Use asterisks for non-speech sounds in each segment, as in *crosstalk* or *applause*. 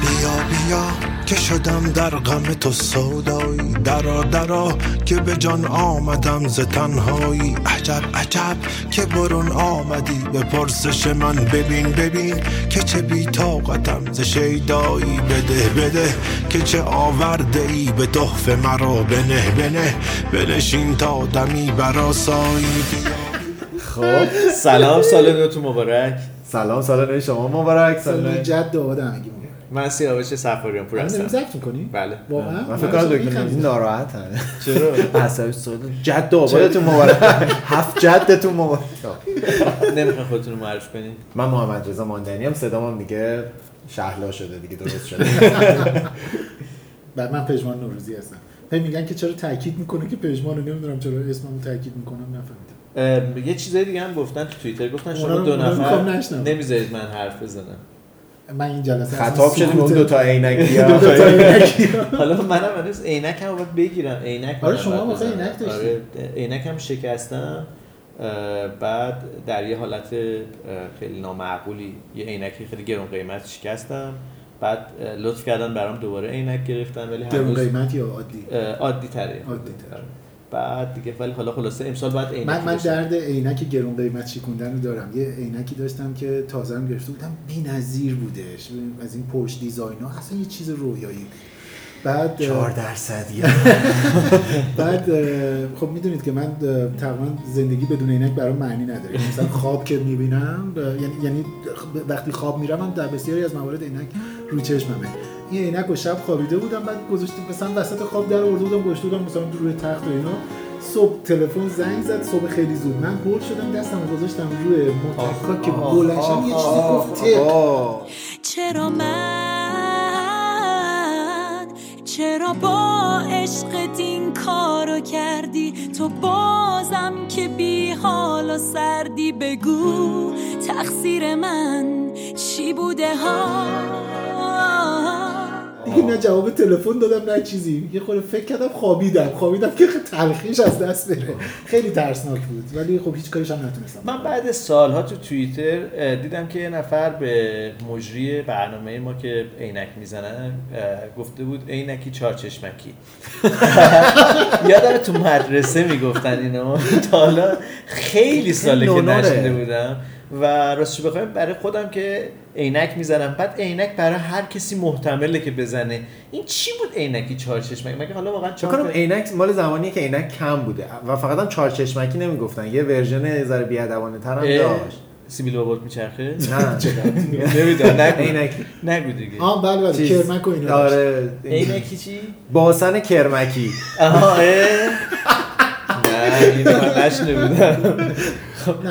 بیا بیا که شدم در غم تو سودایی. درا درا که به جان آمدم ز تنهایی. عجب عجب که برون آمدی. به پرسش من ببین ببین که چه بی طاقتم ز شیدایی. بده بده که چه آورده ای به تحفه مرا بنه بنه بنشین تا دمی براسایی خب سلام سال نوتون مبارک. سلام سال نو شما مبارک. سال نو. جد آباد همگی من سیاوش سفاریان پور هستم. هستم زفت می‌کنی؟ بله. واقعا؟ من فکر کنم دکتر نوزی ناراحت هم چرا؟ *laughs* عصبی شد جد آبادتون مبارک. هفت جدتون مبارک. نمی‌خوای خودتون رو معرفی کنید من محمد رضا ماندنی هم صدام هم دیگه شهلا شده دیگه درست شده. *laughs* بعد من پژمان نوروزی هستم. هی میگن که چرا تاکید می‌کنه که پژمان رو نمی‌دونم چرا اسممو تاکید می‌کنم نفهمیدم. یه چیزای دیگه هم گفتن تو توییتر. گفتن شما دو نفر. نمی‌ذارید من حرف بزنم. من این جلسه خطاب شدیم اون دو تا عینکی *laughs* دو تا عینکی. حالا منم هنوز عینک هم باید بگیرم عینک آره، شما بزنم. عینک داشتی. آره عینک هم شکستم بعد در یه حالت خیلی نامعقولی یه عینکی خیلی گرون قیمت شکستم بعد لطف کردن برام دوباره عینک گرفتن ولی گرون هنوز قیمت یا عادی عادی تره عادی تره. بعد دیگه ولی حالا خلاصه امسال باید عینک من من. درد عینک گرون قیمت شکوندن رو دارم. یه عینکی داشتم که تازه هم گرفته بودم بی‌نظیر بودش. از این پشت دیزاین ها. اصلا یه چیز رویایی. بعد چهار درصد *laughs* بعد خب می‌دونید که من تقریبا زندگی بدون عینک برام معنی نداره. یعنی مثلا خواب که می‌بینم یعنی یعنی وقتی خواب میرم هم در بسیاری از موارد عینک رو چشممه. این عینک رو شب خوابیده بودم بعد گذاشته مثلا وسط خواب در آورده بودم گذاشته بودم مثلا روی تخت و اینا. صبح تلفن زنگ زد صبح خیلی زود. من هول شدم دستم گذاشتم روی متکا که بلنشم یه چیزی گفت. چرا من چرا با عشقت این کارو کردی؟ تو بازم که بی حال و سردی. بگو تقصیر من چی بوده ها؟ دیگه نه جواب تلفن دادم نه چیزی. یه خورده فکر کردم خوابیدم. خوابیدم که تلخیش از دست بره خیلی ترسناک بود. ولی خب هیچ کاریش هم نتونستم. من بعد سالها تو توییتر دیدم که یه نفر به مجری برنامه ما که عینک می‌زنن گفته بود عینکی چارچشمکی *laughs* یادم تو مدرسه می‌گفتن اینو. *laughs* تا حالا خیلی ساله که. نشنیده بودم. و راستش بخوایم برای خودم که عینک می‌زنم. بعد عینک برای هر کسی محتمله که بزنه. این چی بود عینکی چارچشمکی مگه حالا واقعا چهار عینک مال زمانیه که عینک کم بوده. و فقط هم چهار چشمکی نمی‌گفتن. یه ورژن ذره بیادبانه تر هم داشت. سیبیل بابات میچرخه؟ نه. *laughs* نمی‌دونم. نگو. عینکی نگو دیگه. آه بله بله. کرمک و اینا. آره. عینکی چی؟ باسن کرمکی. آها. *laughs* نه اینو نه، *laughs*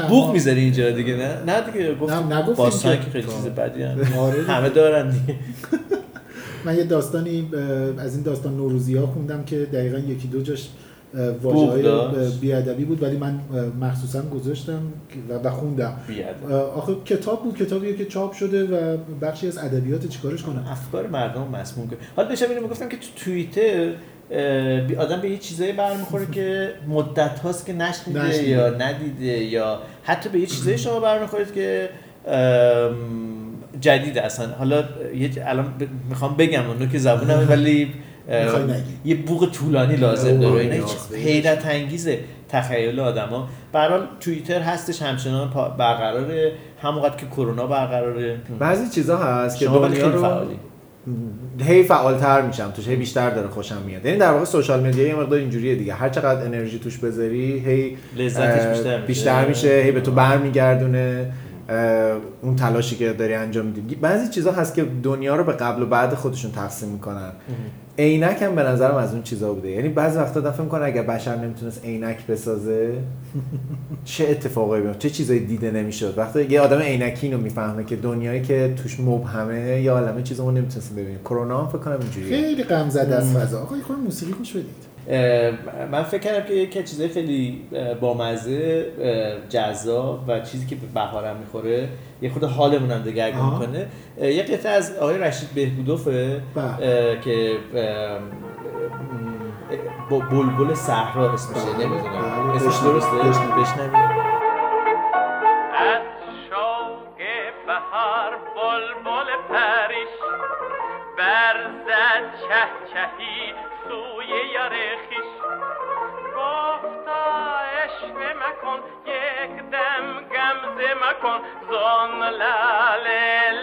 بوق ما- می‌ذاری اینجا دیگه نه؟ نه دیگه گفت نه، نگفتیم باستان که- که خیلی چیز بدی. آره. همه دارن دیگه. *laughs* من یه داستانی از این داستان نوروزی ها خوندم که دقیقا یکی دو جاش واجه بوق های. بیادبی بود ولی من مخصوصا گذاشتم و- خوندم. آخه کتاب بود کتابی که چاپ شده و بخشی از ادبیات چیکارش کنم. افکار مردم مسموم کنه حالا داشتم اینو می‌گفتم که تو توییتر آدم به یه چیزایی برمیخوره که مدت هاست که نشنیده نشنیده. یا ندیده یا حتی به یه چیزایی شما برمیخورید که ام، جدیده اصلا. حالا یه الان می‌خوام بگم اونو که زبونم *laughs* ولی. یه بوق طولانی لازم داره. اینا هیچ حیرت انگیزه تخیل آدما. به حال توییتر هستش همچنان برقراره. همونقدر که کرونا برقراره. بعضی چیزا هست که دنیا رو هی فعالتر میشم توش هی بیشتر داره خوشم میاد. یعنی در واقع سوشال مدیا یه مقدار اینجوریه دیگه. هر چقدر انرژی توش بذاری هی لذتش بیشتر میشه. بیشتر میشه هی به تو برمیگردونه. اون تلاشی که داری انجام میدی. بعضی چیزا هست که دنیا رو به قبل و بعد خودشون تقسیم می‌کنن. عینک هم به نظرم از اون چیزا بوده. یعنی بعضی وقتا دفعه می‌کنه اگر بشر نمی‌تونست عینک بسازه چه اتفاقایی بیفته چه چیزایی دیده نمی‌شد؟ وقتی یه آدم عینکی اینو می‌فهمه که دنیایی که توش مبهمه یا عالمه چیزمون نمی‌تونست ببینیم. کرونا هم فکر کنم اینجوریه. خیلی غم زده از فضا. آقا یه خورده موسیقی گوش بدید. من فکر کردم که یکی از چیزای خیلی بامزه جذاب و چیزی که به بهارم می‌خوره یه خود حالمون هم دگرگون اه، یه قطعه از آقای رشید بهبودوفه بله. که بلبل صحرا اسمشه بله. نمی‌دونم بله. اسمش. درسته بشنوید. بشنوید از شوق بهار بلبل پریش برزد چه چهی سوی یار خیش. گفتا عشق مکن یک دم گمزه مکن. زان لال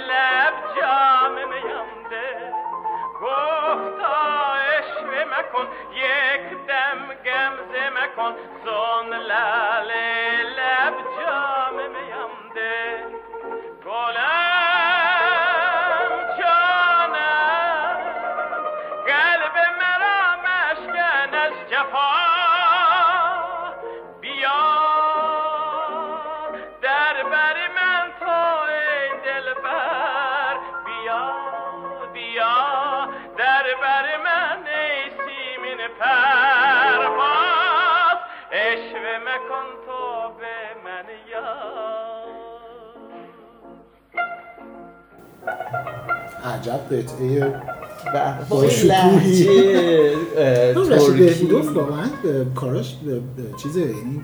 لب جام میانده گفتا عشق مکن یک دم گمزه مکن. زان لال لب جام میانده عجب قطعه و با. لحجه رشید ترکی بهبودوف واقعا کاراش چیزه یعنی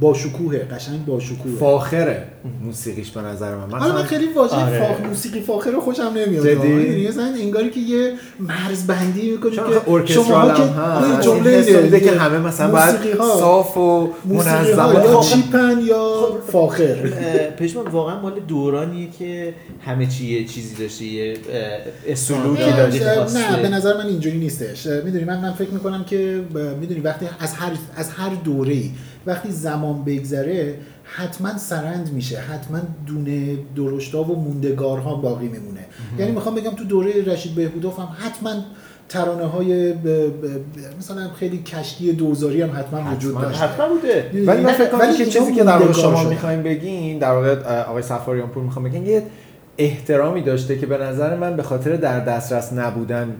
با شکوهه قشنگ با شکوهه فاخره موسیقیش به نظر من حالا من خیلی واژه آره. فاخ موسیقی فاخر رو خوشم نمیاد؟ می‌دونی؟ مثلا انگاری که یه مرز بندی که هم که آره، جمله این که همه مثلا باید موسیقی‌ها- صاف و موسیقی منظم یا خب، چیپن یا فاخر اه، پشمان واقعا مال دورانیه که همه چی یه چیزی داشته یه اه، سلوکی استاندارد داشته. نه به نظر من اینجوری نیستش. می‌دونی من من فکر می‌کنم که می‌دونی وقتی از هر از هر دوره وقتی زمان بگذره حتما سرند میشه. حتما دونه درشتا و موندگارها باقی میمونه. یعنی می‌خوام بگم تو دوره رشید بهبودوف هم حتما ترانه های مثلا خیلی کشتی دوزاری هم حتما وجود. داشته. حتما بوده. ولی من فکر کنم که چیزی که در واقع شما. می‌خوایم بگین در واقع آقای صفاریان‌پور می‌خوام بگین یه احترامی داشته که به نظر من به خاطر در دسترس نبودن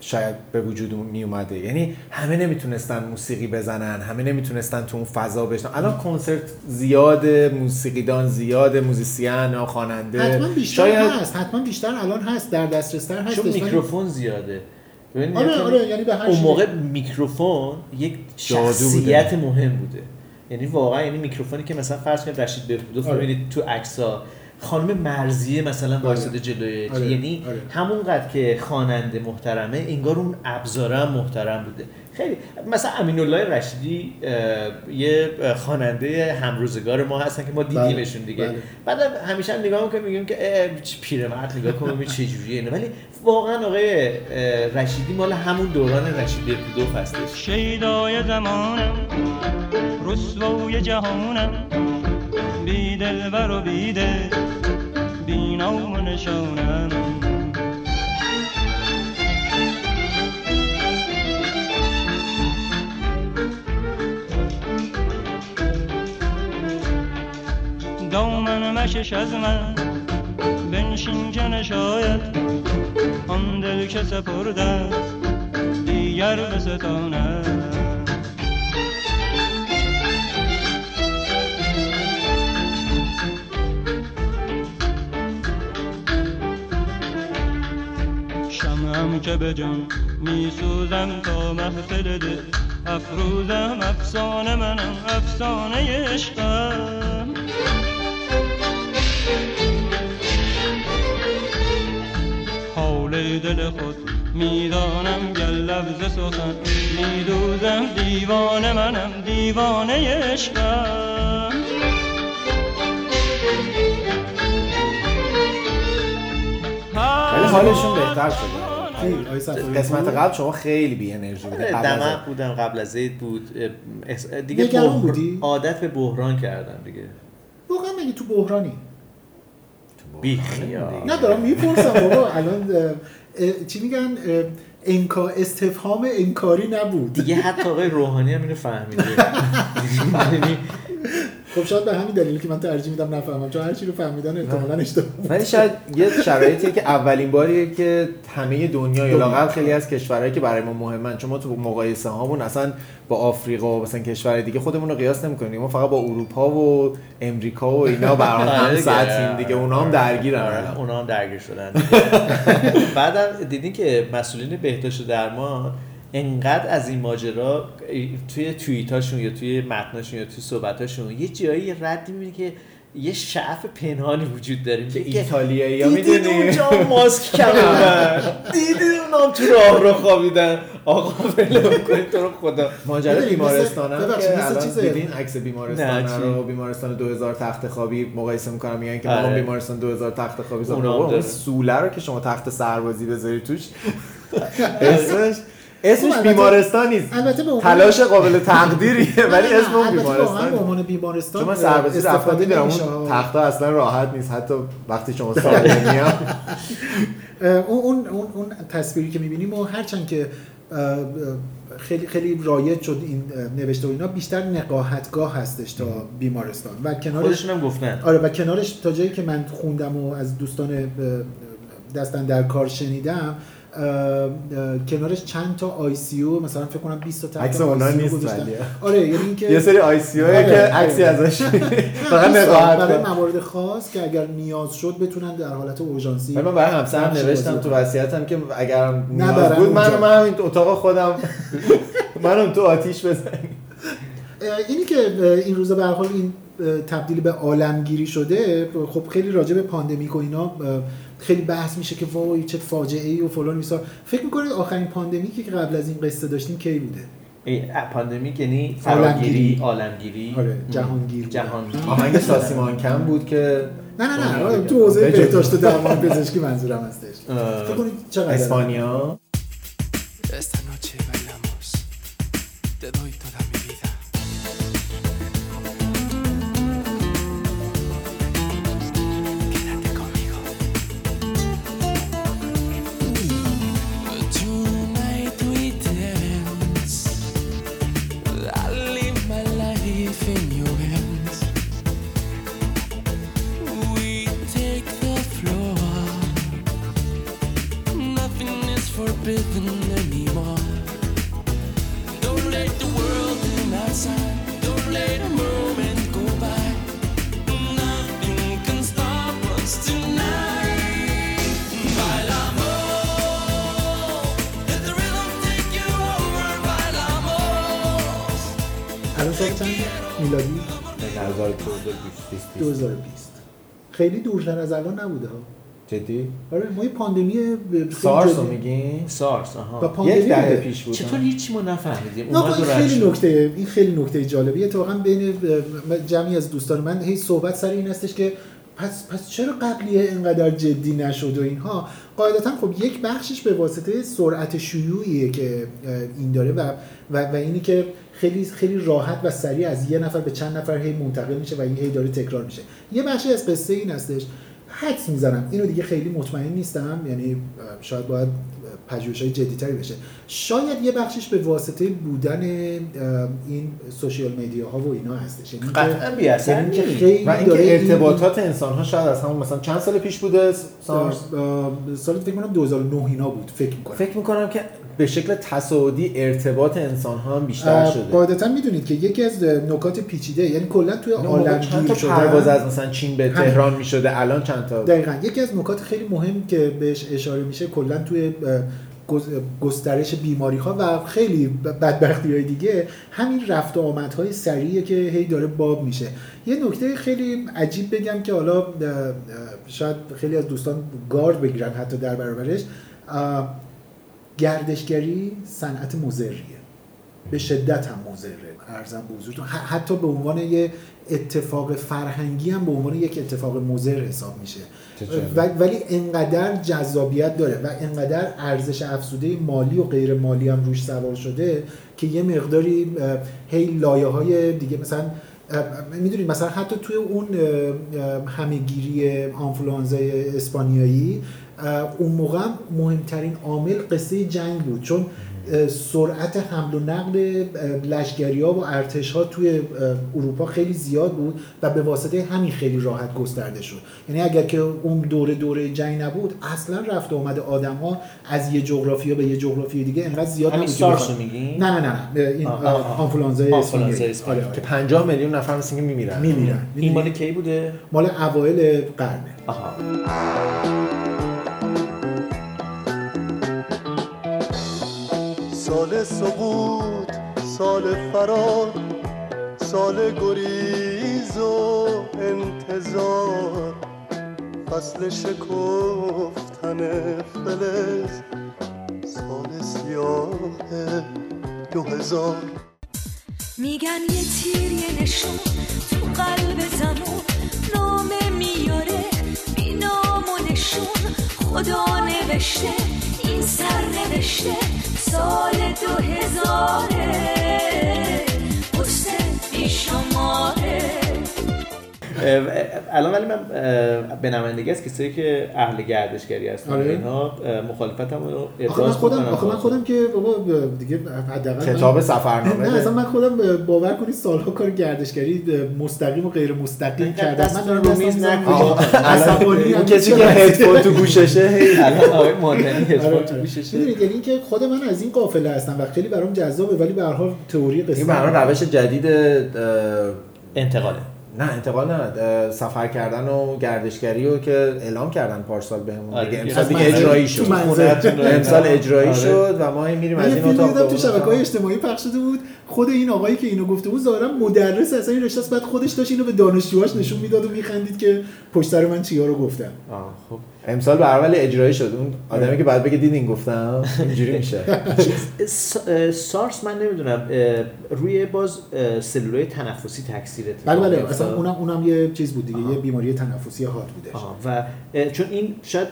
شاید به وجود می اومده یعنی همه نمی‌تونستن موسیقی بزنن همه نمی‌تونستن تو اون فضا بشن الان کنسرت زیاد موسیقیدان زیاد musician خواننده حتما بیشتر شاید هست حتما بیشتر الان هست در دسترستر هست چون میکروفون زیاده ببین آره یعنی آره یعنی به هر اون. موقع میکروفون یک بوده. شخصیت مهم بوده یعنی واقعا یعنی میکروفونی که مثلا فرض کنید رشید بهبودوف آره. ببینید تو عکس‌ها خانم مرزیه مثلا وایساده جلوی آره. یعنی آره. همونقدر که خواننده محترمه انگار اون ابزاره هم محترم بوده. خیلی. مثلا امین الله رشیدی یه خواننده همروزگار ما هستن که ما دیدیمشون دیگه. بله. بعد همیشه هم نگاه می‌کنیم میگیم که پیرمرد نگاه کن ببین چه جوریه اینه ولی واقعا آقای رشیدی مال همون دوران رشید بهبودوف هستش. شیدای زمانم رسوای جهانم بی دلبر و بی دل نام و نشانم. دامن مشش از من بنشین که نشاید آن دل که سپرده دیگر به شمعم که به جان می سوزم تا محفل دل. افروزم افسانه منم افسانه عشقم. حال دل خود می‌دانم گر لفظ سخن. میدوزم دیوانه منم دیوانه عشقم. حالشون بهتر شده. قسمت بود؟ قبل شما خیلی بی انرژی قبل از دمق بودم قبل از عید بود. دیگه بحر- بودی؟ عادت به بحران کردم دیگه. واقعا مگه تو بحرانی؟ بی خیال. نه دارم می‌پرسم بابا. الان چی میگن؟ اه، انکا استفهام انکاری نبود. دیگه حتی آقای روحانی هم اینو فهمیده. *laughs* یعنی خب شاید به همین دلیلی که من ترجیح میدم نفهمم چون هر چی رو فهمیدن احتمالاً اشتباه. ولی شاید یه شرایطیه که اولین باریه که همه دنیا یا. لاقل خیلی از کشورهایی که برای ما مهمن چون ما تو مقایسه هامون اصلا با آفریقا و مثلا کشورهای دیگه خودمون رو قیاس نمی‌کنیم ما فقط با اروپا و امریکا و اینا برام آره هم دیگه. سطحیم دیگه اونا هم درگیرن آره،. اونا هم درگیر شدن *laughs* بعدم دیدین که مسئولین بهداشت درمان انقدر از این ماجرا توی توییتاشون یا توی متناشون یا توی صحبتاشون یه جایی ردی می‌بینی که یه شعف پنهانی وجود داره که ایتالیایی ها می‌دونی اونجا ماسک کردن دیدید اونام تو راه رو خوابیدن آقا ولو کنید تو رو خدا ماجرا بیمارستان هم که چیزه. دیدین عکس بیمارستان؟ رو بیمارستان 2000 تخت خوابی مقایسه می‌کنم میگن که آره. ما بیمارستان 2000 تخت خوابی اون. سوله رو که شما تخت سربازی بذاری توش *laughs* اسمش اسمش خب، بیمارستان نیست. البته به تلاش قابل تقدیریه ولی اسم اون واقعا به بیمارستان عنوان بیمارستان چون من سربازی رفتم استفاده می‌دونم. اون تختا اصلا راحت نیست حتی وقتی شما سالمی *laughs* هم اون اون اون تصویری که می‌بینیم و هرچند که خیلی خیلی رایج شد این نوشته و اینا بیشتر نقاهتگاه هستش تا بیمارستان. و کنارش هم گفتن. آره و کنارش تا جایی که من خوندم و از دوستان دستن در کار شنیدم کنارش چند تا آی سی او مثلا فکر کنم 20 تا عکس اونا ICU نیست. آره یعنی اینکه یه سری آی سی آره، که عکسی آره. ازش *laughs* فقط برای نقاهت موارد خاص که اگر نیاز شد بتونن در حالت اورژانسی من برای همسرم نوشتم تو. وصیتم که اگر نیاز بود من. من همین اتاق خودم *laughs* منم تو آتیش بزنیم اه، اینی که این روزا به حال این تبدیل به عالمگیری شده خب خیلی راجع به پاندمیک و اینا خیلی بحث میشه که وای چه فاجعه ای و فلان میسار فکر می‌کنید آخرین pandemic ی که قبل از این قصه داشتیم کی بوده؟ ای، pandemic یعنی. فراگیری عالمگیری آره، جهانگیر. جهانگیر. آهنگ ساسی مانکن بود که نه نه نه آره، تو حوزه بهداشت و درمان پزشکی منظورم هستش. فکر کنید چقدر؟ اسپانیا؟ میلادی؟ 2020 خیلی دورتر از الان نبوده ها. جدی؟ آره ما یه پاندمی سارس رو میگین سارس آها. یک دهه. پیش بود. چطور هیچی ما نفهمیدیم؟ نه این خیلی شد. نکته این خیلی نکته جالبیه. اتفاقا بین اه، جمعی از دوستان من هی صحبت سر این هستش که پس پس چرا قبلیه اینقدر جدی نشد و اینها؟ قاعدتا خب یک بخشش به واسطه سرعت شیوعیه که این داره و و, و اینی که خیلی خیلی راحت و سریع از یه نفر به چند نفر هی منتقل میشه و این هی داره تکرار میشه. یه بخشی از قصه این هستش. حدس می‌زنم. اینو دیگه خیلی مطمئن نیستم. یعنی شاید باید پژوهش های جدیتری بشه. شاید یه بخشش به واسطه بودن این سوشیال میدیا ها و اینا هستش. یعنی که- قطعا یعنی که نیست. خیلی و اینکه این- ارتباطات انسان ها شاید از همون مثلا چند سال پیش بوده سارس سال فکر کنم 2009 اینا بود. فکر می‌کنم. فکر می‌کنم که به شکل تصاعدی ارتباط انسان ها هم بیشتر شده. قاعدتا می‌دونید که یکی از نکات پیچیده یعنی کلا توی عالم چند تا پرواز از مثلا چین به. تهران می‌شده الان چند تا؟ دقیقا یکی از نکات خیلی مهم که بهش اشاره میشه کلا توی گسترش بیماری ها و خیلی بدبختی های دیگه همین رفت و آمدهای سریعه که هی داره باب میشه. یه نکته خیلی عجیب بگم که حالا شاید خیلی از دوستان گارد بگیرن حتی در برابرش. گردشگری صنعت مضریه. به شدت هم مضره. ارزم به حضورتون. حتی به عنوان یه اتفاق فرهنگی هم به عنوان یک اتفاق مضر حساب میشه. ولی انقدر جذابیت داره و انقدر ارزش افزوده مالی و غیر مالی هم روش سوار شده که یه مقداری هی لایه های دیگه مثلا می‌دونید مثلا حتی توی اون همهگیری آنفلوانزای اسپانیایی اون موقع هم مهمترین عامل قصه جنگ بود چون سرعت حمل و نقل لشگری ها و ارتش ها توی اروپا خیلی زیاد بود و به واسطه همین خیلی راحت گسترده شد. یعنی اگر که اون دوره دوره جنگ نبود اصلا رفت آمد آدم ها از یه جغرافیا به یه جغرافیا دیگه انقدر زیاد همین سارس میگی؟ نه نه نه این اسپانیایی. اسپانیایی. آره، که آره. 50 میلیون نفر مثل که میمیرن. میمیرن. این مال کی بوده؟ مال اوایل قرنه. آها. سال سقوط سال فرار سال گریز و انتظار. فصل شکفتن فلز سال سیاه دو هزار. میگن یه تیر یه نشون تو قلب زمون. نامه میاره بی نام و نشون. خدا نوشته این سر نوشته. سال دو هزاره قصه بی شماره اه، الان ولی من به نمایندگی از کسایی که اهل گردشگری هستن آره. اینها مخالفتم رو ابراز خودم. آخه من خودم که بابا دیگه حداقل من- کتاب سفرنامه نه اصلا من خودم باور کنید سالها کار گردشگری مستقیم و غیر مستقیم کردم من رو میز عصبانی اون کسی که. هدفون تو گوششه هی *laughs* الان آقای ماندنی هدفون آره. تو گوششه می‌دونید یعنی اینکه خود من از این قافله هستم و خیلی برام جذابه ولی به هر حال تئوری قصه این برنامه روش جدید انتقاله نه انتقال نه سفر کردن و گردشگری رو که اعلام کردن پارسال بهمون آره، دیگه. امسال دیگه اجرایی شد. امسال اجرایی آره. شد و ما میریم از این اتاق تو اون شبکه اتاق. های اجتماعی پخش شده بود خود این آقایی که اینو گفته بود ظاهرا مدرس اصلا این رشته بعد خودش داشت اینو به دانشجوهاش نشون می‌داد و میخندید که پشت سر من چیا رو گفتم آه، خب امسال به حال اجرایی شد. اون آدمی که بعد بگه دیدین گفتم اینجوری میشه. *laughs* سارس من نمی‌دونم روی باز سلولای تنفسی تاثیر بله بله. اصلا. اونم اونم یه چیز بود دیگه. یه بیماری تنفسی حاد بودش. آها، و چون این شاید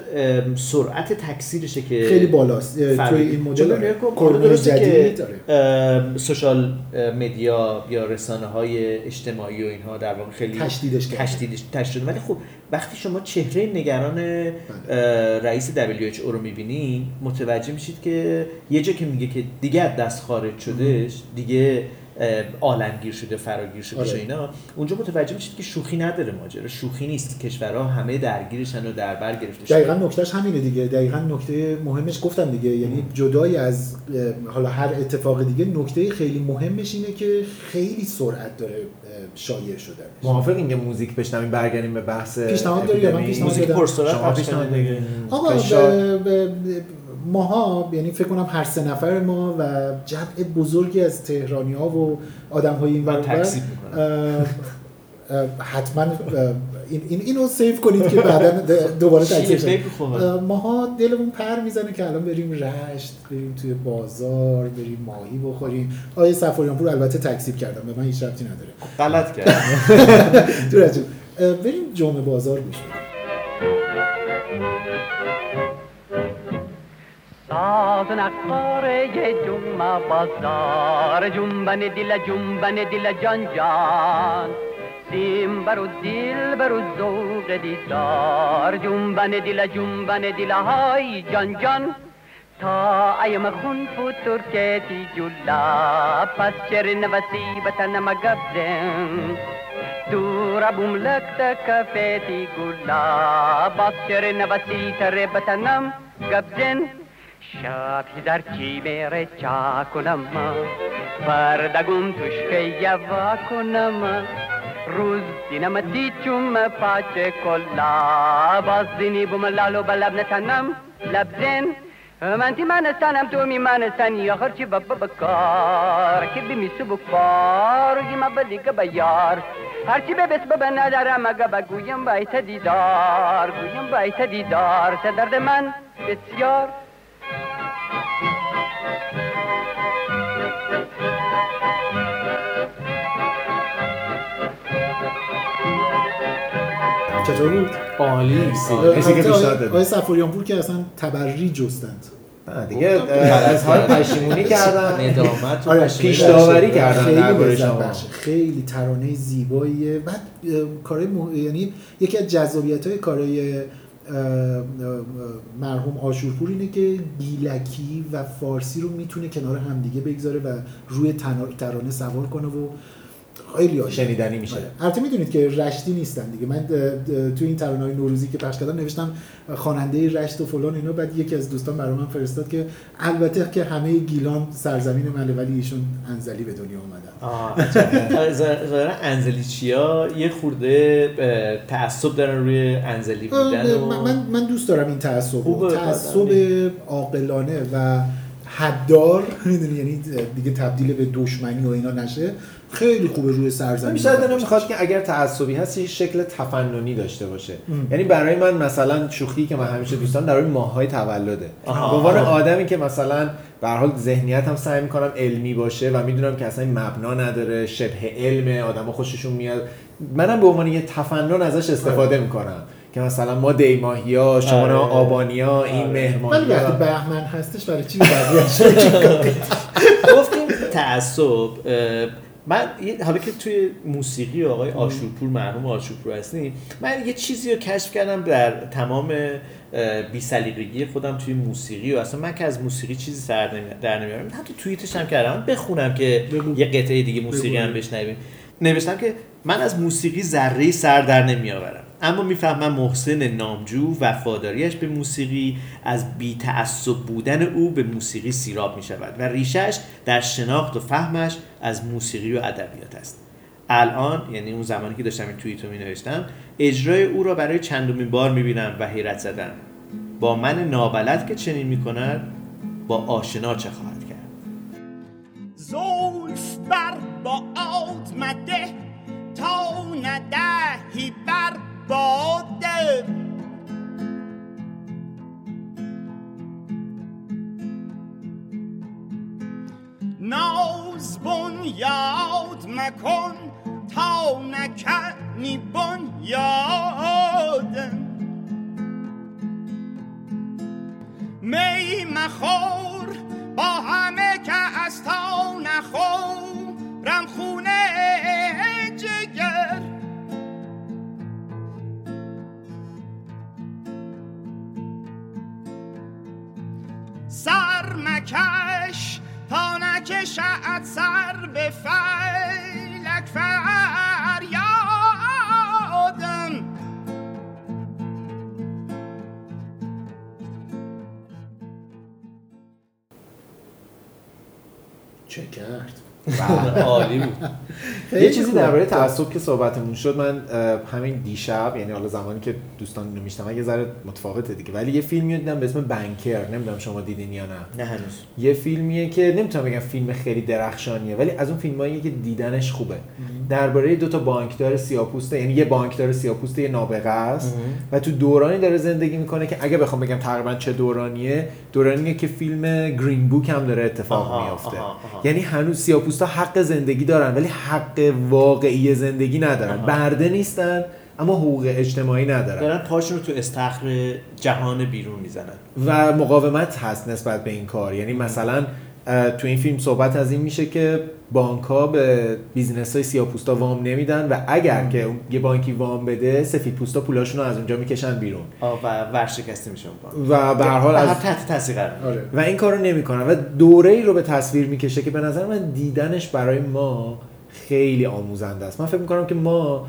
سرعت تکثیرشه که خیلی بالاست. توی این مدل کرونا جدید سوشال مدیا یا رسانه های اجتماعی و اینها در واقع خیلی تشدیدش. تشدیدش تشدید ولی خب وقتی شما چهره نگران بله. رئیس WHO رو می‌بینی متوجه میشید که یه جا که میگه که دیگه از دست خارج شدهش دیگه عالمگیر شده فراگیر شده آره. اینا اونجا متوجه میشید که شوخی نداره ماجرا شوخی نیست کشورها همه درگیرشن و در بر گرفته شده. دقیقا نکتهش همینه دیگه دقیقا نکته مهمش گفتم دیگه یعنی جدای از حالا هر اتفاق دیگه نکته خیلی مهمش اینه که خیلی سرعت داره شایع شدن موافق اینکه موزیک بشنویم برگردیم به بحث پیشنهاد داری من؟ پیشنهاد موزیک کنید. دیگه. آقا ماها یعنی فکر کنم هر سه نفر ما و جمع بزرگی از تهرانی ها و آدم های این من ور و بر، تکذیب می‌کنم. اه، اه، حتما این این اینو سیو کنید که بعدا دوباره. خوبه. اه، ماها دلمون پر می‌زنه که الان بریم رشت بریم توی بازار بریم ماهی بخوریم آیه سفاریان پور البته تکذیب کردم به من هیچ ربطی نداره غلط کرد دور *laughs* از جون. اه، بریم جمعه بازار گوش ساز نقاره جمعه بازار جنبن دل جنبن دل جان جان سیم برو دل برو ذوق دیدار جنبن دل جنبن دل های جان جان تا ایم خون فتور کتی جلا پس چرن وسی بتن مگبزن دور بوم لکت کفیتی گلا باز چرن وسی تر بتنم گبزن چی کنم بردگم توش که یوا کنم روز دینم دیچم پاچه کلا باز دینی بوم لالو بلب نتنم لبزن من تی من استانم تو می من استانی آخر چی بابا بکار که بی سو بکار گی ما که بیار هرچی به بس ببه ندارم اگه بگویم بایت دیدار گویم بایت دیدار ته درد من بسیار چطور بود؟ عالی کسی که پیشنهاد آقای- سفاریان پور که اصلا تبری جستند دیگه اه، اظهار پشیمونی کردن ندامت و آره، پیش. داوری کردن خیلی درباره لذت شما. بخشه. خیلی ترانه زیباییه بعد کارهای مح... یعنی یکی از جذابیت های کارهای مرحوم آشورپور اینه که گیلکی و فارسی رو می‌تونه کنار همدیگه بگذاره و روی ترانه سوار کنه و خیلی عالی. شنیدنی میشه. آره. البته می‌دونید که رشتی نیستن دیگه من تو این ترانه های نوروزی که پخش کردم نوشتم خواننده رشت و فلان اینا بعد یکی از دوستان برای من فرستاد که البته که همه گیلان سرزمین منه ولی ایشون انزلی به دنیا اومدن *laughs* ظاهرا انزلیچیا یه خورده تعصب دارن روی انزلی بودن و من, من- دوست دارم این تعصب تعصب. عاقلانه و حددار *laughs* می‌دونی یعنی دیگه تبدیل به دشمنی و اینا نشه خیلی خوبه روی سرزمین بیشتر دلم می‌خواد که اگر تعصبی هست یه شکل تفننی داشته باشه. یعنی برای من مثلا شوخی که من همیشه دوستان در روی ماهای تولده. به عنوان آدمی که مثلا به هر حال ذهنیت هم سعی می‌کنم علمی باشه و می‌دونم که اصلا مبنا نداره شبه علم آدما خوششون میاد. منم به عنوان یه تفنن ازش استفاده می‌کنم. که مثلا ما دیماهیا شما آره. آبانیا این ولی وقتی بهمن هستش برای چی *laughs* گفتیم تعصب من حالا که توی موسیقی آقای آشورپور مرحوم آشورپور هستیم من یه چیزی رو کشف کردم در تمام بی سلیقگی خودم توی موسیقی و اصلا من که از موسیقی چیزی سر در نمیارم. حتی توییتش هم کردم. بخونم که بگو. یه قطعه دیگه موسیقی بگو. هم بشنویم. نوشتم که من از موسیقی ذره سر در نمیآورم. اما می‌فهمم محسن نامجو وفاداریش به موسیقی از بی تعصب بودن او به موسیقی سیراب می شود و ریشش در شناخت و فهمش از موسیقی و ادبیات است. الان یعنی اون زمانی که داشتم این توییت رو می نوشتم اجرای او را برای چندمین بار می بینم و حیرت زدم با من نابلد که چنین می کند با آشنا چه خواهد کرد؟ زلف بر با مده تا ندهی بر. باده ناز بنیاد مکن تا نکنی بنیاد می مخور با همه نکشد سر به فلک فریادم. چه کرد؟ عالی بود. *laughs* یه چیزی درباره تعصب که صحبتمون شد من همین دیشب یعنی حالا زمانی که دوستان اینو میشنم یه ذره متفاوته دیگه. ولی یه فیلمی دیدم به اسم بنکر. نمی‌دونم شما دیدین یا نه. نه هنوز. یه فیلمیه که نمی‌تونم بگم فیلم خیلی درخشانیه ولی از اون فیلمایی که دیدنش خوبه. درباره دو تا بانکدار سیاپوسته یعنی یه بانکدار سیاپوسته یه نابغه است و تو دورانی داره زندگی می‌کنه که اگه بخوام بگم تقریبا چه دورانیه دورانیه که فیلم گرین بوک هم داره اتفاق میافته. یعنی هنوز سیاپوستا حق زندگی دارن ولی حق واقعی زندگی ندارن. برده نیستن اما حقوق اجتماعی ندارن. دارن پاشون رو تو استخر جهان بیرون می‌زنن. و مقاومت هست نسبت به این کار. یعنی مثلا تو این فیلم صحبت از این میشه که بانک ها به business های سیاپوستا وام نمیدن و اگر که اون- یه بانکی وام بده سفید پوستا پولاشون رو از اونجا می‌کشن بیرون. و ورشکسته میشه. و به هر حال از تحت تاثیر. آره. و این کارو نمی‌کنن. و دوره ای رو به تصویر می‌کشه که به نظر من دیدنش برای ما خیلی آموزنده است. من فکر می‌کنم که ما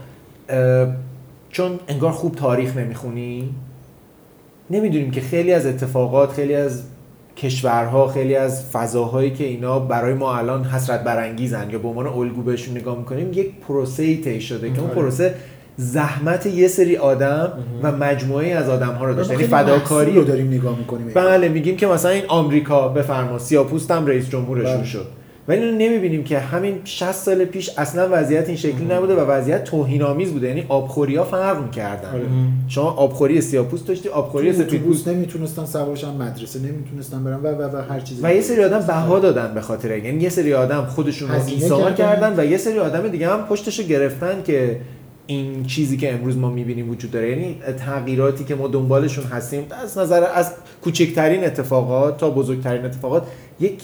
چون انگار خوب تاریخ نمی‌خونیم نمی‌دونیم که خیلی از اتفاقات خیلی از کشورها خیلی از فضاهایی که اینا برای ما الان حسرت برانگیزن یا به عنوان الگو بهشون نگاه می‌کنیم یک پروسه ای طی شده که اون آره. پروسه زحمت یه سری آدم و مجموعه از آدم ها رو داشته. یعنی فداکاری رو داریم نگاه می‌کنیم. بله میگیم که مثلا این آمریکا بفرما سیاپوست هم رئیس جمهورشون بله. شد. ولی اینو نمی‌بینیم که همین 60 سال پیش اصلا وضعیت این شکلی نبوده و وضعیت توهین آمیز بوده یعنی آبخوری ها فرق می‌کردن آره. شما آبخوری سیاپوست داشتی آبخوری سفید اتوبوس پوست نمی‌تونستن سوارشن مدرسه نمی‌تونستن برن و و و هر چیزی و یه سری آدم بها دادن به خاطر. یعنی یه سری آدم خودشون رو ایثار کردن. کردن و یه سری آدم دیگه هم پشتشو گرفتن که این چیزی که امروز ما می‌بینیم وجود داره یعنی تغییراتی که ما دنبالشون هستیم از نظر از کوچکترین اتفاقات تا بزرگترین اتفاقات یک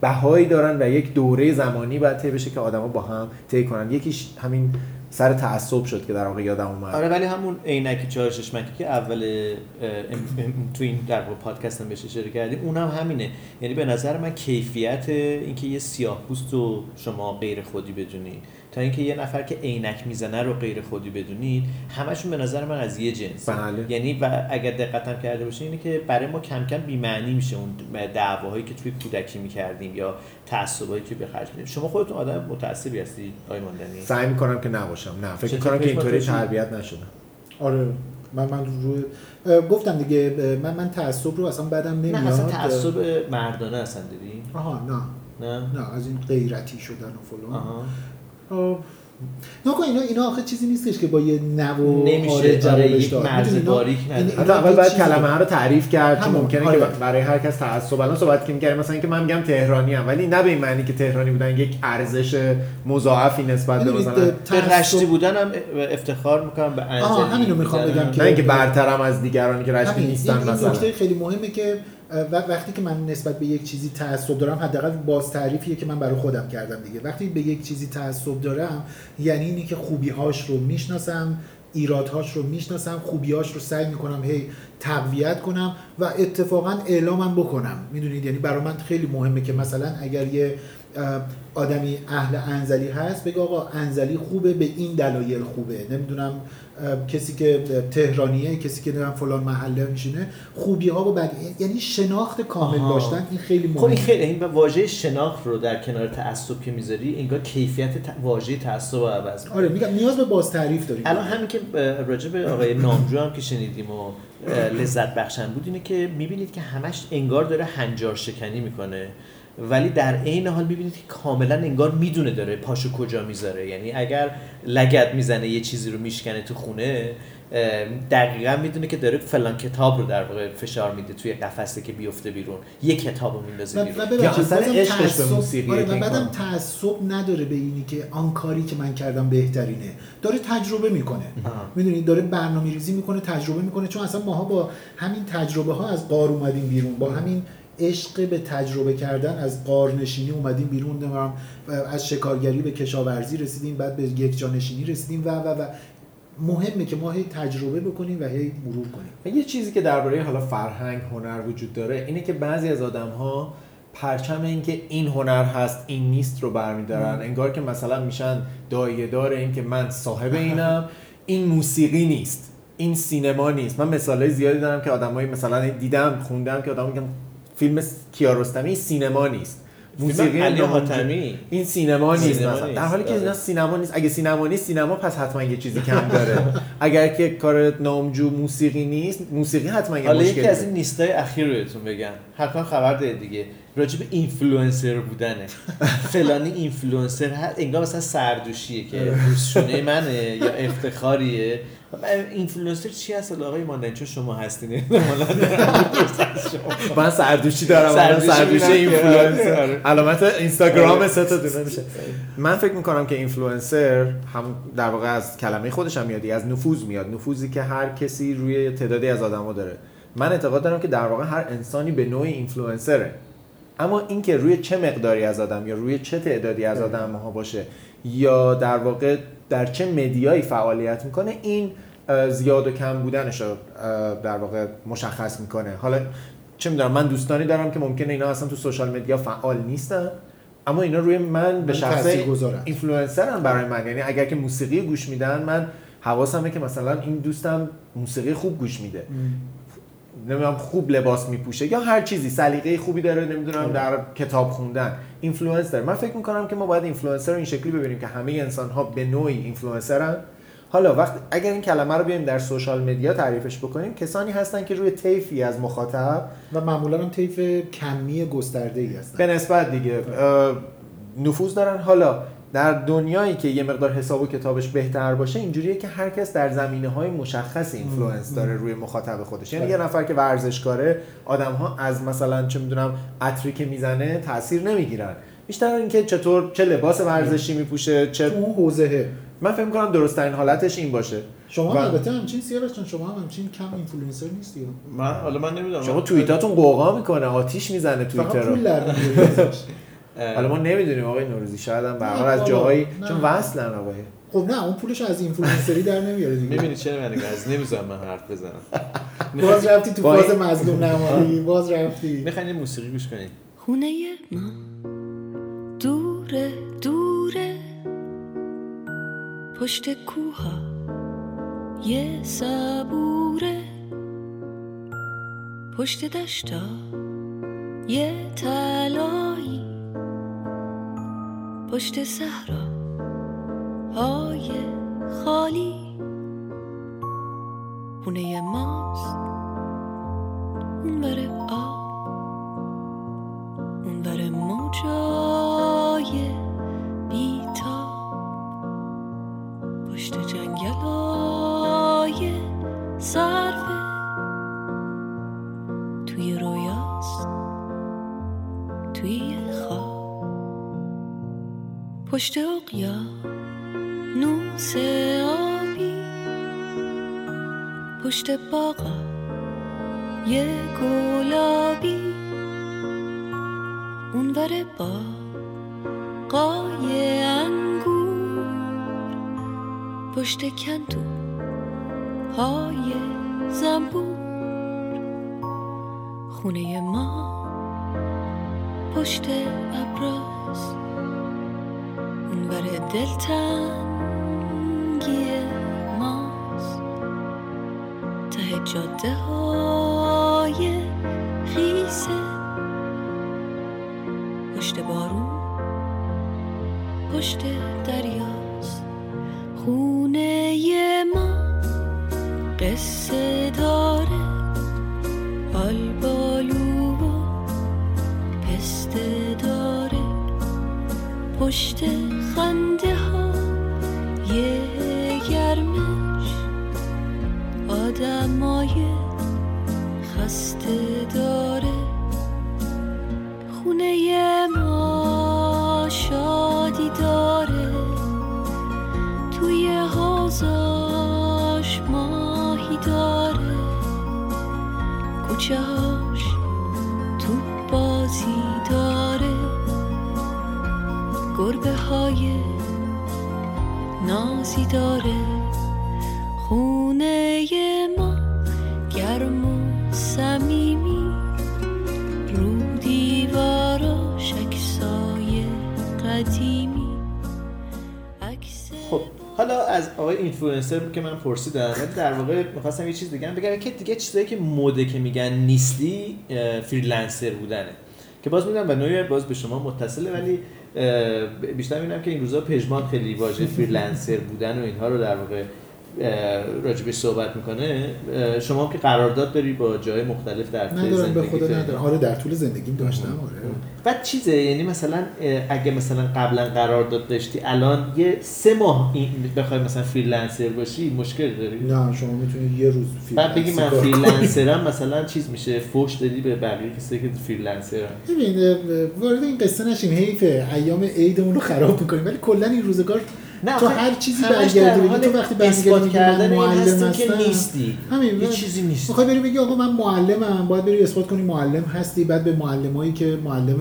بهایی دارن و یک دوره زمانی باید طی بشه که آدما با هم طی کنن. یکیش همین سر تعصب شد که در واقع یادم اومد. آره ولی همون عینکی چهار چشمکی که اول ام- ام- تو این در واقع پادکست هم بهش اشاره کردیم اونم همینه. یعنی به نظر من کیفیت اینکه یه سیاه رو شما غیر خودی بدونید تا اینکه یه نفر که عینک می‌زنه رو غیر خودی بدونید همشون به نظر من از یه جنس. بله. یعنی و اگر دقت هم کرده باشین اینه که برای ما کم کم بی‌معنی میشه اون دعواهایی که توی کودکی می‌کردیم یا تعصبایی که به خرج میدیم شما خودتون آدم متعصبی هستی آقای ماندنی؟ سعی می‌کنم که نباشم. نه فکر می‌کنم که اینطوری؟ تربیت نشدم آره. من من روی اه، گفتم دیگه من من تعصب رو اصلا بدم نمیاد. نه اصلا تعصب مردانه اصلا دیدی؟ آها نه. نه؟ نه از این غیرتی شدن و فلان. نکن اینا اینا آخه چیزی نیستش که با یه نو نمیشه، آره یک. مرز باریک نداره. اول باید کلمه ها رو تعریف کرد چون ممکنه آره. که برای هر کس تعصب الان صحبت که می‌کردیم مثلا اینکه من میگم تهرانی ام ولی نه به این معنی که تهرانی بودن یک ارزش مضاعفی نسبت به مثلا به رشتی بودن هم افتخار می‌کنم به همینو می‌خوام بگم. که- نه اینکه برترم از دیگرانی که رشتی. نیستن مثلا خیلی مهمه که و- وقتی که من نسبت به یک چیزی تعصب دارم حداقل باز تعریفیه که من برای خودم کردم دیگه. وقتی به یک چیزی تعصب دارم یعنی اینی که خوبیهاش رو می‌شناسم ایرادهاش رو می‌شناسم خوبیهاش رو سعی می‌کنم هی تقویت کنم و اتفاقا اعلامم بکنم. می‌دونید؟ یعنی برای من خیلی مهمه که مثلا اگر یه آدمی اهل انزلی هست بگه آقا انزلی خوبه به این دلایل خوبه. نمی‌دونم کسی که تهرانیه کسی که نمی‌دونم فلان محله میشینه خوبی ها و بدی یعنی شناخت کامل آها. داشتن این خیلی خب مهمه. این خیلی این واژه شناخت رو در کنار تعصب که می‌ذاری انگار کیفیت ت- واژه تعصب رو عوض می‌کنه. آره میگم نیاز به باز تعریف داریم. الان همین که راجع به آقای نامجو هم که شنیدیم و لذت بخشن بود اینه که می‌بینید که همش انگار داره هنجار شکنی می‌کنه. ولی در عین حال می‌بینید که کاملا انگار می‌دونه داره پاشو کجا می‌ذاره. یعنی اگر لگت می‌زنه یه چیزی رو میشکنه تو خونه دقیقا می‌دونه که داره فلان کتاب رو در واقع فشار میده توی قفسه که بیفته بیرون. یه کتاب رو میندازه بیرون. یا اصلا عشقش به موسیقیه آره بعدم. تعصب نداره به اینی که آن کاری که من کردم بهترینه. داره تجربه می‌کنه. می‌دونید داره برنامه ریزی می‌کنه تجربه می‌کنه. چون اصلا ماها با همین تجربه ها از قار اومدیم بیرون. با همین عشق به تجربه کردن از قارنشینی اومدیم بیرون. نمی‌دونم از شکارگری به کشاورزی رسیدیم بعد به یک جانشینی رسیدیم و و و مهمه که ما هی تجربه بکنیم و هی مرور کنیم. و یه چیزی که درباره حالا فرهنگ هنر وجود داره اینه که بعضی از آدم ها پرچم این که این هنر هست این نیست رو برمیدارن. انگار که مثلا میشن دایه دار این که من صاحب اینم این موسیقی نیست این سینما نیست. من مثالای زیادی دارم که آدمایی مثلا دیدم خوندم که آدم میگن فیلم کیارستمی سینما نیست. موسیقی علی حاتمی. این سینما نیست. سینما مثلا. نیست. در حالی که آره. اینا سینما نیست. اگه سینما نیست سینما پس حتما یه چیزی کم داره. *laughs* اگر که کار نامجو موسیقی نیست موسیقی حتما یه حالا یکی از. این نیستای اخیر رو بهتون بگم. حتما خبر دارید دیگه. راجع به اینفلوئنسر بودنه. *laughs* فلانی اینفلوئنسر هست. انگار مثلا سردوشیه که رو شونه منه یا افتخاریه. اینفلوئنسر چی هست آقای ماندنی چون شما هستین. *laughs* من سردوشی دارم سردوشی که- اینفلوئنسر. آره. علامت اینستاگرام آره. سه تا دونه میشه من فکر می‌کنم که اینفلوئنسر هم در واقع از کلمه خودش هم میاد از نفوذ میاد. نفوذی که هر کسی روی تعدادی از آدما داره. من اعتقاد دارم که در واقع هر انسانی به نوعی اینفلوئنسره. اما اینکه روی چه مقداری از آدم یا روی چه تعدادی از آدم ها باشه یا در واقع در چه media یی فعالیت می‌کنه این زیاد و کم بودنش رو در واقع مشخص می‌کنه. حالا چه می‌دونم من دوستانی دارم که ممکنه اینا اصلا تو social media فعال نیستن اما اینا روی من به تاثیرگذارن. اینفلوئنسرن برای من. یعنی اگر که موسیقی گوش میدن من حواسمه که مثلا این دوستم موسیقی خوب گوش میده. نمی‌دونم خوب لباس میپوشه یا هر چیزی سلیقه خوبی داره نمی‌دونم در کتاب خوندن influence داره من فکر می‌کنم که ما باید اینفلوئنسر رو این شکلی ببینیم که همه انسان ها به نوعی اینفلوئنسرن حالا وقت اگر این کلمه رو بیایم در social media تعریفش بکنیم کسانی هستن که روی طیفی از مخاطب و معمولا هم طیف کمی گسترده ای هستن. به نسبت دیگه نفوذ دارن. حالا در دنیایی که یه مقدار حساب و کتابش بهتر باشه اینجوریه که هر کس در زمینه های مشخص influence داره روی مخاطب خودش. یعنی یه نفر که ورزشکاره آدم ها از مثلا چه می‌دونم عطری که می‌زنه تاثیر نمی‌گیرن. بیشتر اینکه چطور چه لباس ورزشی میپوشه چه اون حوزه من فکر کنم درست ترین حالتش این باشه. شما و- هم البته همچین سیاوش جان شما هم همچین کم اینفلوئنسر نیستی من حالا من نمی‌دونم. شما توییتاتون غوغا می‌کنه آتیش می‌زنه توییتر رو. *laughs* حالا ما نمی‌دونیم آقای نوروزی شاید هم به از جاهایی. چون وصلن آقای. خب نه اون پولش از اینفلوئنسری در نمیاره دیگه. می‌بینی چرا من از نمی‌ذارم من حرف بزنم. *laughs* باز رفتی تو فاز مظلوم نمایی *laughs* باز رفتی. می‌خواین یه موسیقی گوش کنید خونه ما دوره دوره. پشت کوها یه صبوره. پشت دشتا یه تلایی پشت صحرا های خالی. خونه ماست. اونور آب. اونور کندو های زنبور. خونه ما پشت ابراز. اونور دلتنگی ماست. ته جاده های خیسه. پشت بارون پشت قصه داره. آلبالو و پسته داره. پشت خنده ها یه گرمش. آدمای خسته داره. خونه ما نازی داره خونه ما گرم و صمیمی رو دیواراش عکسای قدیمی. خب حالا از آقای اینفلوئنسر که من پرسیدم در واقع می‌خواستم یه چیز بگم بگم که دیگه چیزایی که مده که میگن نیستی freelancer بودنه. که باز میگم به نوعی باز به شما متصله ولی بیشتر می‌بینم که این روزا پژمان خیلی واژه *laughs* freelancer بودن و اینها رو در واقع راجع بهش صحبت می‌کنه شما که قرارداد داری با جای مختلف در طول ندارم به خدا. ندارم. آره در طول زندگیم داشتم آره. بعد چیزه؟ یعنی مثلا اگه مثلا قبلا قرارداد داشتی الان یه سه ماه این بخوای مثلا freelancer باشی مشکل داری؟ نه شما می‌تونید یه روز بعد بگی من. freelancer م مثلا چیز میشه؟ فوش دادی به بقیه کسایی که freelancer ن. ببین وارد این قصه نشیم حیفه. ایام عیدمون رو خراب می‌کنیم ولی کلا این روزگار نه تو هر چیزی برگردی بگی تو وقتی برگردی کردن من این معلم هستیم که هستم. نیستی. همین یه چیزی نیست. می‌خوای بری بگی آقا من معلمم باید بری اثبات کنی معلم هستی بعد به معلمایی که معلم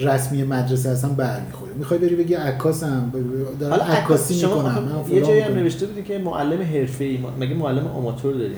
رسمی مدرسه هستن برمیخوری می‌خوای بری بگی عکاسم دارم حالا عکاسی می‌کنم یه جایی هم نوشته بودی که معلم حرفه‌ای مگه معلم آماتور داری؟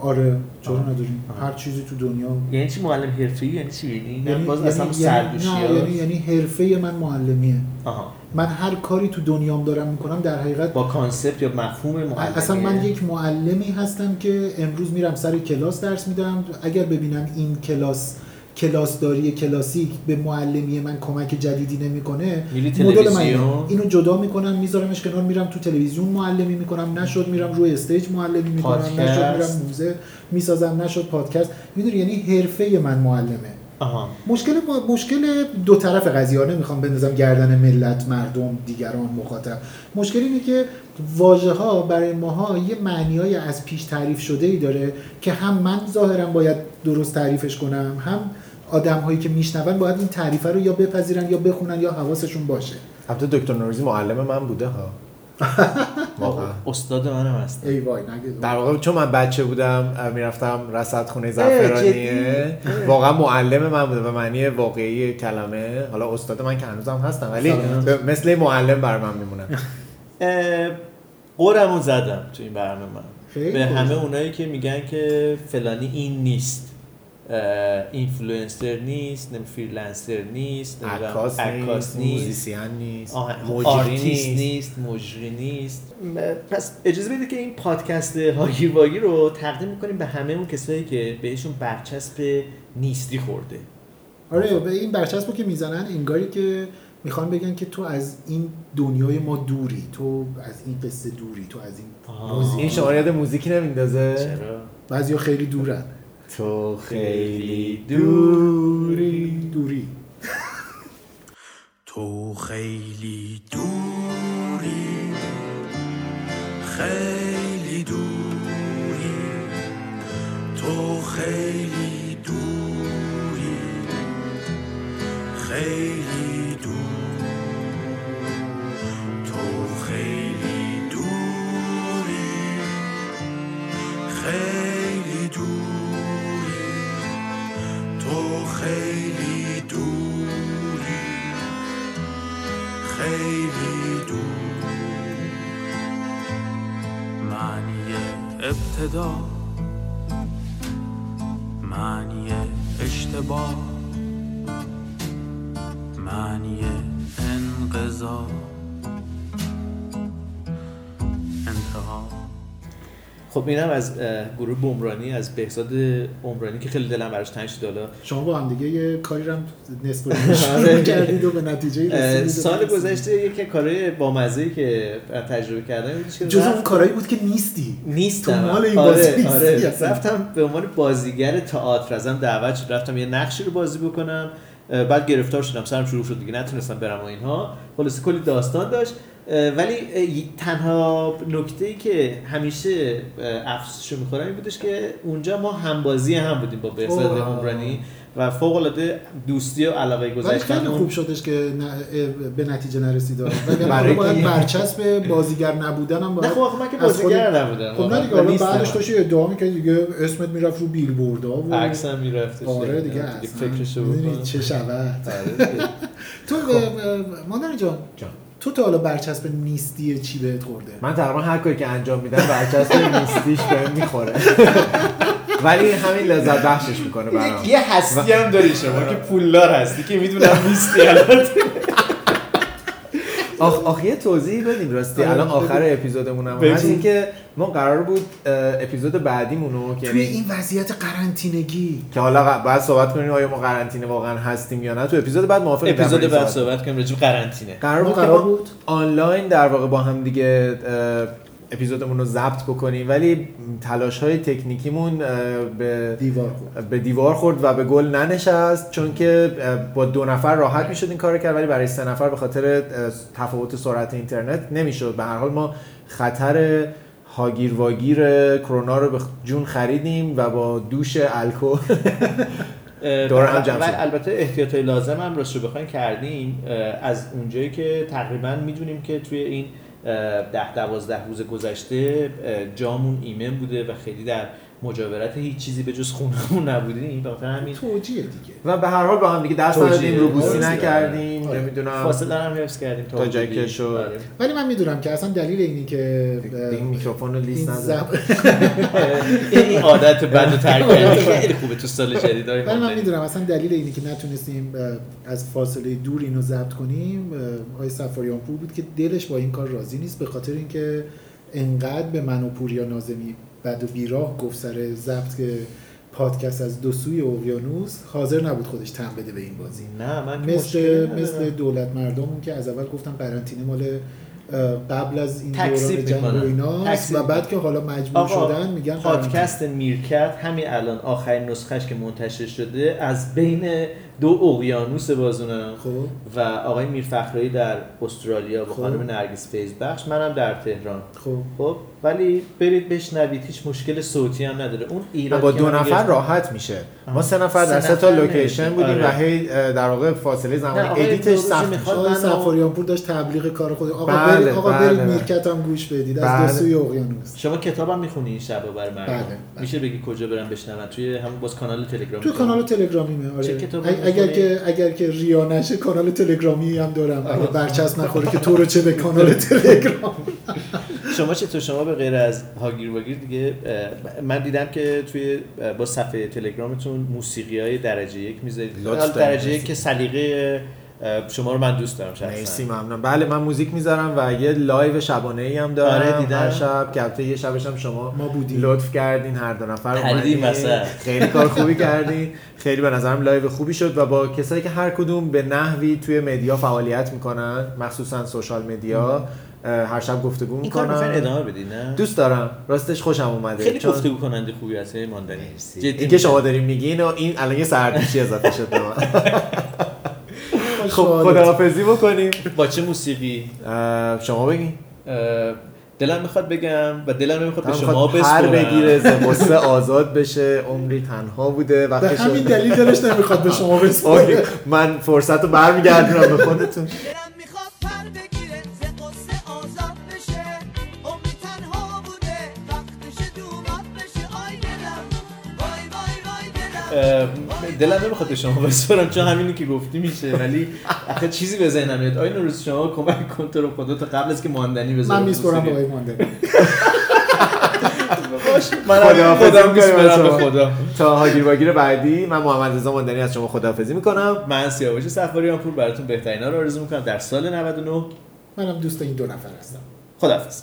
آره چرا. نداریم؟ هر چیزی تو دنیا. یعنی چی معلم حرفه‌ای؟ یعنی چی؟ یعنی یعنی باز یعنی- اصلا یعنی- سردوشی یعنی یعنی حرفه من معلمیه. آها. من هر کاری تو دنیام دارم می‌کنم در حقیقت با concept یا مفهوم معلمی اصلا من یک معلمی هستم که امروز میرم سر کلاس درس میدم. اگر ببینم این کلاس کلاسداری کلاسیک به معلمی من کمک جدیدی نمی‌کنه مدل من. اینو جدا می‌کنم میذارمش کنار میرم تو تلویزیون معلمی می‌کنم نشد میرم روی stage معلمی می‌کنم نشد پادکست. میرم موزه می‌سازم نشد پادکست. می‌دونی یعنی حرفه من معلمه. آها. مشکل ما- مشکل دو طرف قضیه ها نمی‌خوام بندازم گردن ملت مردم دیگران مخاطب. مشکل اینه که واژه ها برای ماها یه معنی های از پیش تعریف شده ای داره که هم من ظاهرا باید درست تعریفش کنم هم آدم هایی که میشنون باید این تعریفه رو یا بپذیرن یا بخونن یا حواسشون باشه. البته دکتر نوروزی معلم من بوده ها. *laughs* واقعا. استاد منم هست. ای وای نگه در واقع چون من بچه بودم می‌رفتم رصد خونه زعفرانیه. واقعا معلم من بوده به معنی واقعی کلمه. حالا استاد من که هنوزم هستم ولی مثل معلم بر من میمونن اه، غرمو زدم تو این برنامه. من به. همه اونایی که میگن که فلانی این نیست. اینفلوئنسر نیست نمی freelancer نیست عکاس نیست نیست. موزیسین نیست مجری آرتیست نیست. نیست مجری نیست. پس اجازه بدید که این پادکست هاگیر واگیر رو تقدیم می‌کنیم به همه اون کسایی که بهشون برچسب نیستی خورده. آره به این برچسبو که می‌زنن انگاری که می‌خوان بگن که تو از این دنیای ما دوری تو از این قصه دوری تو از این موزیک. این شما یاد موزیکی نمیندازه؟ چرا؟ بعضیا خیلی دورن. تو خیلی دوری. دوری. تو خیلی دوری. خیلی دوری. تو خیلی دوری. خیلی door. خب اینم از گروه بومرانی از بهزاد عمرانی که خیلی دلم براش تنگ شد. حالا شما با هم دیگه یه کاری هم نسبت *laughs* شروع کردید و به نتیجه رسیدید سال گذشته یکی کارهای بامزه‌ای که تجربه کردم جز اون کارهایی بود که نیستی. نیستم. تو مال این آره آره. رفتم به عنوان بازیگر تئاتر ازم دعوت شد. رفتم یه نقشی رو بازی بکنم. بعد گرفتار شدم. سرم شروع شد دیگه. نتونستم برم و اینها. خلاصه کلی داستان داشت. ولی تنها نکته ای که همیشه افسوسشو می‌خورم این بودش که اونجا ما همبازی هم بودیم با بهزاد. عمرانی و فوق العاده دوستی و علاقه گذاشتن خیلی اون خوب شدش که نه- به نتیجه نرسید *laughs* وگرنه برای باید؟ برچسب بازیگر نبودن هم نه باید خب آخه من که بازیگر نبودم خب نه. دیگه. بعدش داشتی ادعا می‌کردی دیگه اسمت می‌رفت رو بیل بوردا و عکسم میرفتش آره دیگه اصلا فکرشو چه شود آره. *laughs* تو اه، مادر جان جان. تو تا حالا برچسب نیستی چی بهت خورده؟ من تقریبا هر کاری که انجام میدم برچسب نیستیش بهم می‌خوره. ولی همین لذت بخشش می‌کنه برام. یه هستی هم داری شما که پولدار هستی که می‌دونم نیستی البته آخ آخ یه توضیح بدیم راستی. آره، الان. آخر اپیزودمون هم. هست. این که ما قرار بود اپیزود بعدیمونو که توی این وضعیت قرنطینگی. که حالا باید صحبت کنیم آیا ما قرنطینه واقعا هستیم یا نه. تو اپیزود بعد موافق اپیزود بعد صحبت کنیم راجع به قرنطینه. قرار بود آنلاین در واقع با هم دیگه اپیزودمون رو ضبط بکنیم. ولی تلاش های تکنیکیمون به دیوار خورد. به دیوار خورد و به گل ننشست چون که با دو نفر راحت می‌شد این کار کرد ولی برای سه نفر به خاطر تفاوت سرعت اینترنت نمی‌شد. به هر حال ما خطر هاگیر واگیر کرونا رو به جون خریدیم و با دوش الکل دور هم جمع. البته احتیاط لازم هم رو بخواین کردیم. از اونجایی که تقریبا می‌دونیم که توی این ده دوازده روز گذشته جامون ایمن بوده و خیلی در مجاورت هیچ چیزی به جز خونمون نبودیم به خاطر همین توجیه دیگه و به هر حال با هم دیگه دست. ندادیم روبوسی آره. نکردیم آره. نمی‌دونم فاصله هم حفظ کردیم تا جایی. که شد. آره. ولی من می‌دونم که اصلا دلیل اینی که دیگه میکروفون رو لیست این نزد زب- *laughs* این عادت بد رو ترک کردی خیلی خوبه تو سال جدید داریم ولی من می‌دونم اصلا دلیل اینی که نتونستیم از فاصله دور اینو ضبط کنیم آقای سفاریان پور بود که دلش با این کار راضی نیست به خاطر اینکه انقدر به من و پوریا نازمی بد و بیراه گفت سر ضبط که پادکست از دو سوی اقیانوس حاضر نبود خودش تن بده به این بازی نه من مثل مثل. دولت مردمون که از اول گفتم قرنطینه مال قبل از این دوران جنگ و. ایناست و بعد که حالا مجبور شدن میگن پادکست میرکت همین الان آخرین نسخهش که منتشر شده از بین دو اقیانوس بازونه. خب. و آقای میرفخرایی در استرالیا با خب. خانم نرگس فیزبخش منم در تهران. خب. خب ولی برید بشنوید هیچ مشکل صوتی هم نداره. اون و ایراد با دو نفر راحت میشه. ما سه نفر در سه تا لوکیشن. بودیم آره. و هی در واقع فاصله زمانی ادیتش سخت میشه سفاریانپور داشت تبلیغ کار خود آقا بله، برید آقا بله، برید بله. میرکت هم گوش بدید. از بله. دو سوی اقیانوس. شما کتابم می‌خونی این شبا برای مردم؟ بله، بله. میشه بگی کجا برن بشنون توی همون باز کانال تلگرام تو. کانال تلگرامیمه آره. چه اگر؟ که اگر که ریا نشه کانال تلگرامی هم دارم. اگه برچسب نخوره که تو رو چه به کانال تلگرام؟ *laughs* شما چطور؟ شما به غیر از هاگیر واگیر دیگه من دیدم که توی با صفحه تلگرامتون موسیقی های درجه یک می‌ذارید. درجه یک که سلیقه شما رو من دوست دارم شخصا. مرسی ممنون. بله من music می‌ذارم و یه live شبانه ای هم دارم. آره، دیدم. هر شب که البته یه شبش هم شما ما بودیم. لطف کردین هر دو نفر. خیلی کار خوبی *laughs* کردین. خیلی به نظرم live خوبی شد و با کسایی که هر کدوم به نحوی توی media فعالیت می‌کنن مخصوصا social media هر شب گفتگو این کار می‌خواین می‌کنن ادامه بدین نه؟ دوست دارم. راستش خوشم اومده. خیلی چون گفتگو کننده خوبی هست های ماندنی. جدی این که شما دارین میگین و این الان یه سردوشی اضافه شد خب خداحافظی بکنیم. با چه موسیقی؟ شما بگین. دلم می‌خواد بگم و دلم نمی‌خواد به شما بسپرم. بگیره ز غصه آزاد بشه عمری تنها بوده به وقتی همین دلیل دلش نمی‌خواد به شما بسپاره من فرصت رو برمیگردونم به خودتون. دلم نمی‌خواد به شما بسپرم چون همینی که گفتی میشه. ولی آخه چیزی به ذهنم میاد. آی نوروز شما کمک کن تو رو خدا تا قبل از که ماندنی بذاره من میسپرم به. آقای ماندنی. من می‌کنیم از میسپرم به. خدا. تا هاگیر واگیر بعدی من محمد رضا ماندنی از شما خداحافظی می‌کنم. من سیاوش صفاریان پور براتون بهترین ها رو آرزو می‌کنم. در سال 99 منم دوست این دو نفر هستم. خداحافظ.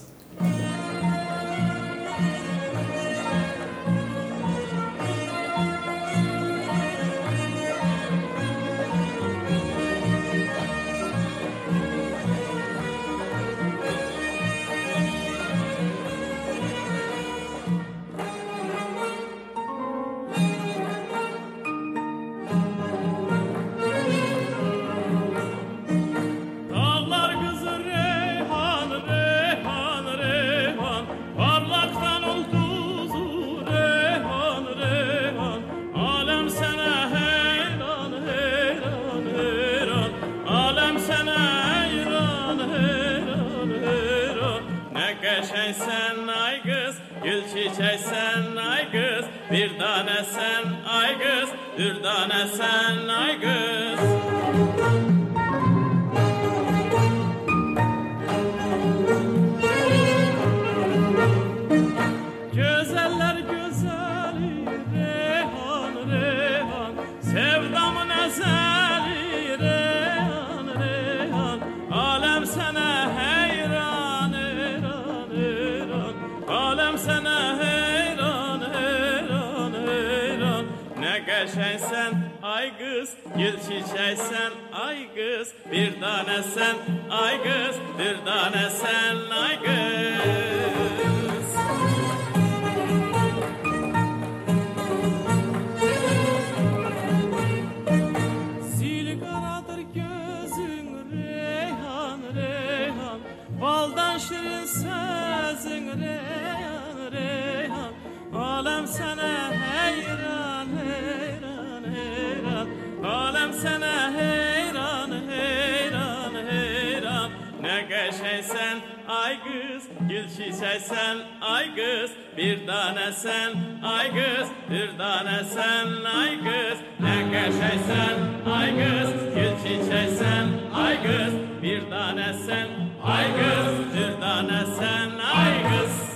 Çiçeksen ay kız Bir tane sen ay kız Bir tane sen ay kız şişe sen ay kız bir tane sen ay kız bir tane sen ay kız. Ne köşe sen ay kız gül şişe sen ay kız. Bir tane sen ay kız bir tane sen ay kız.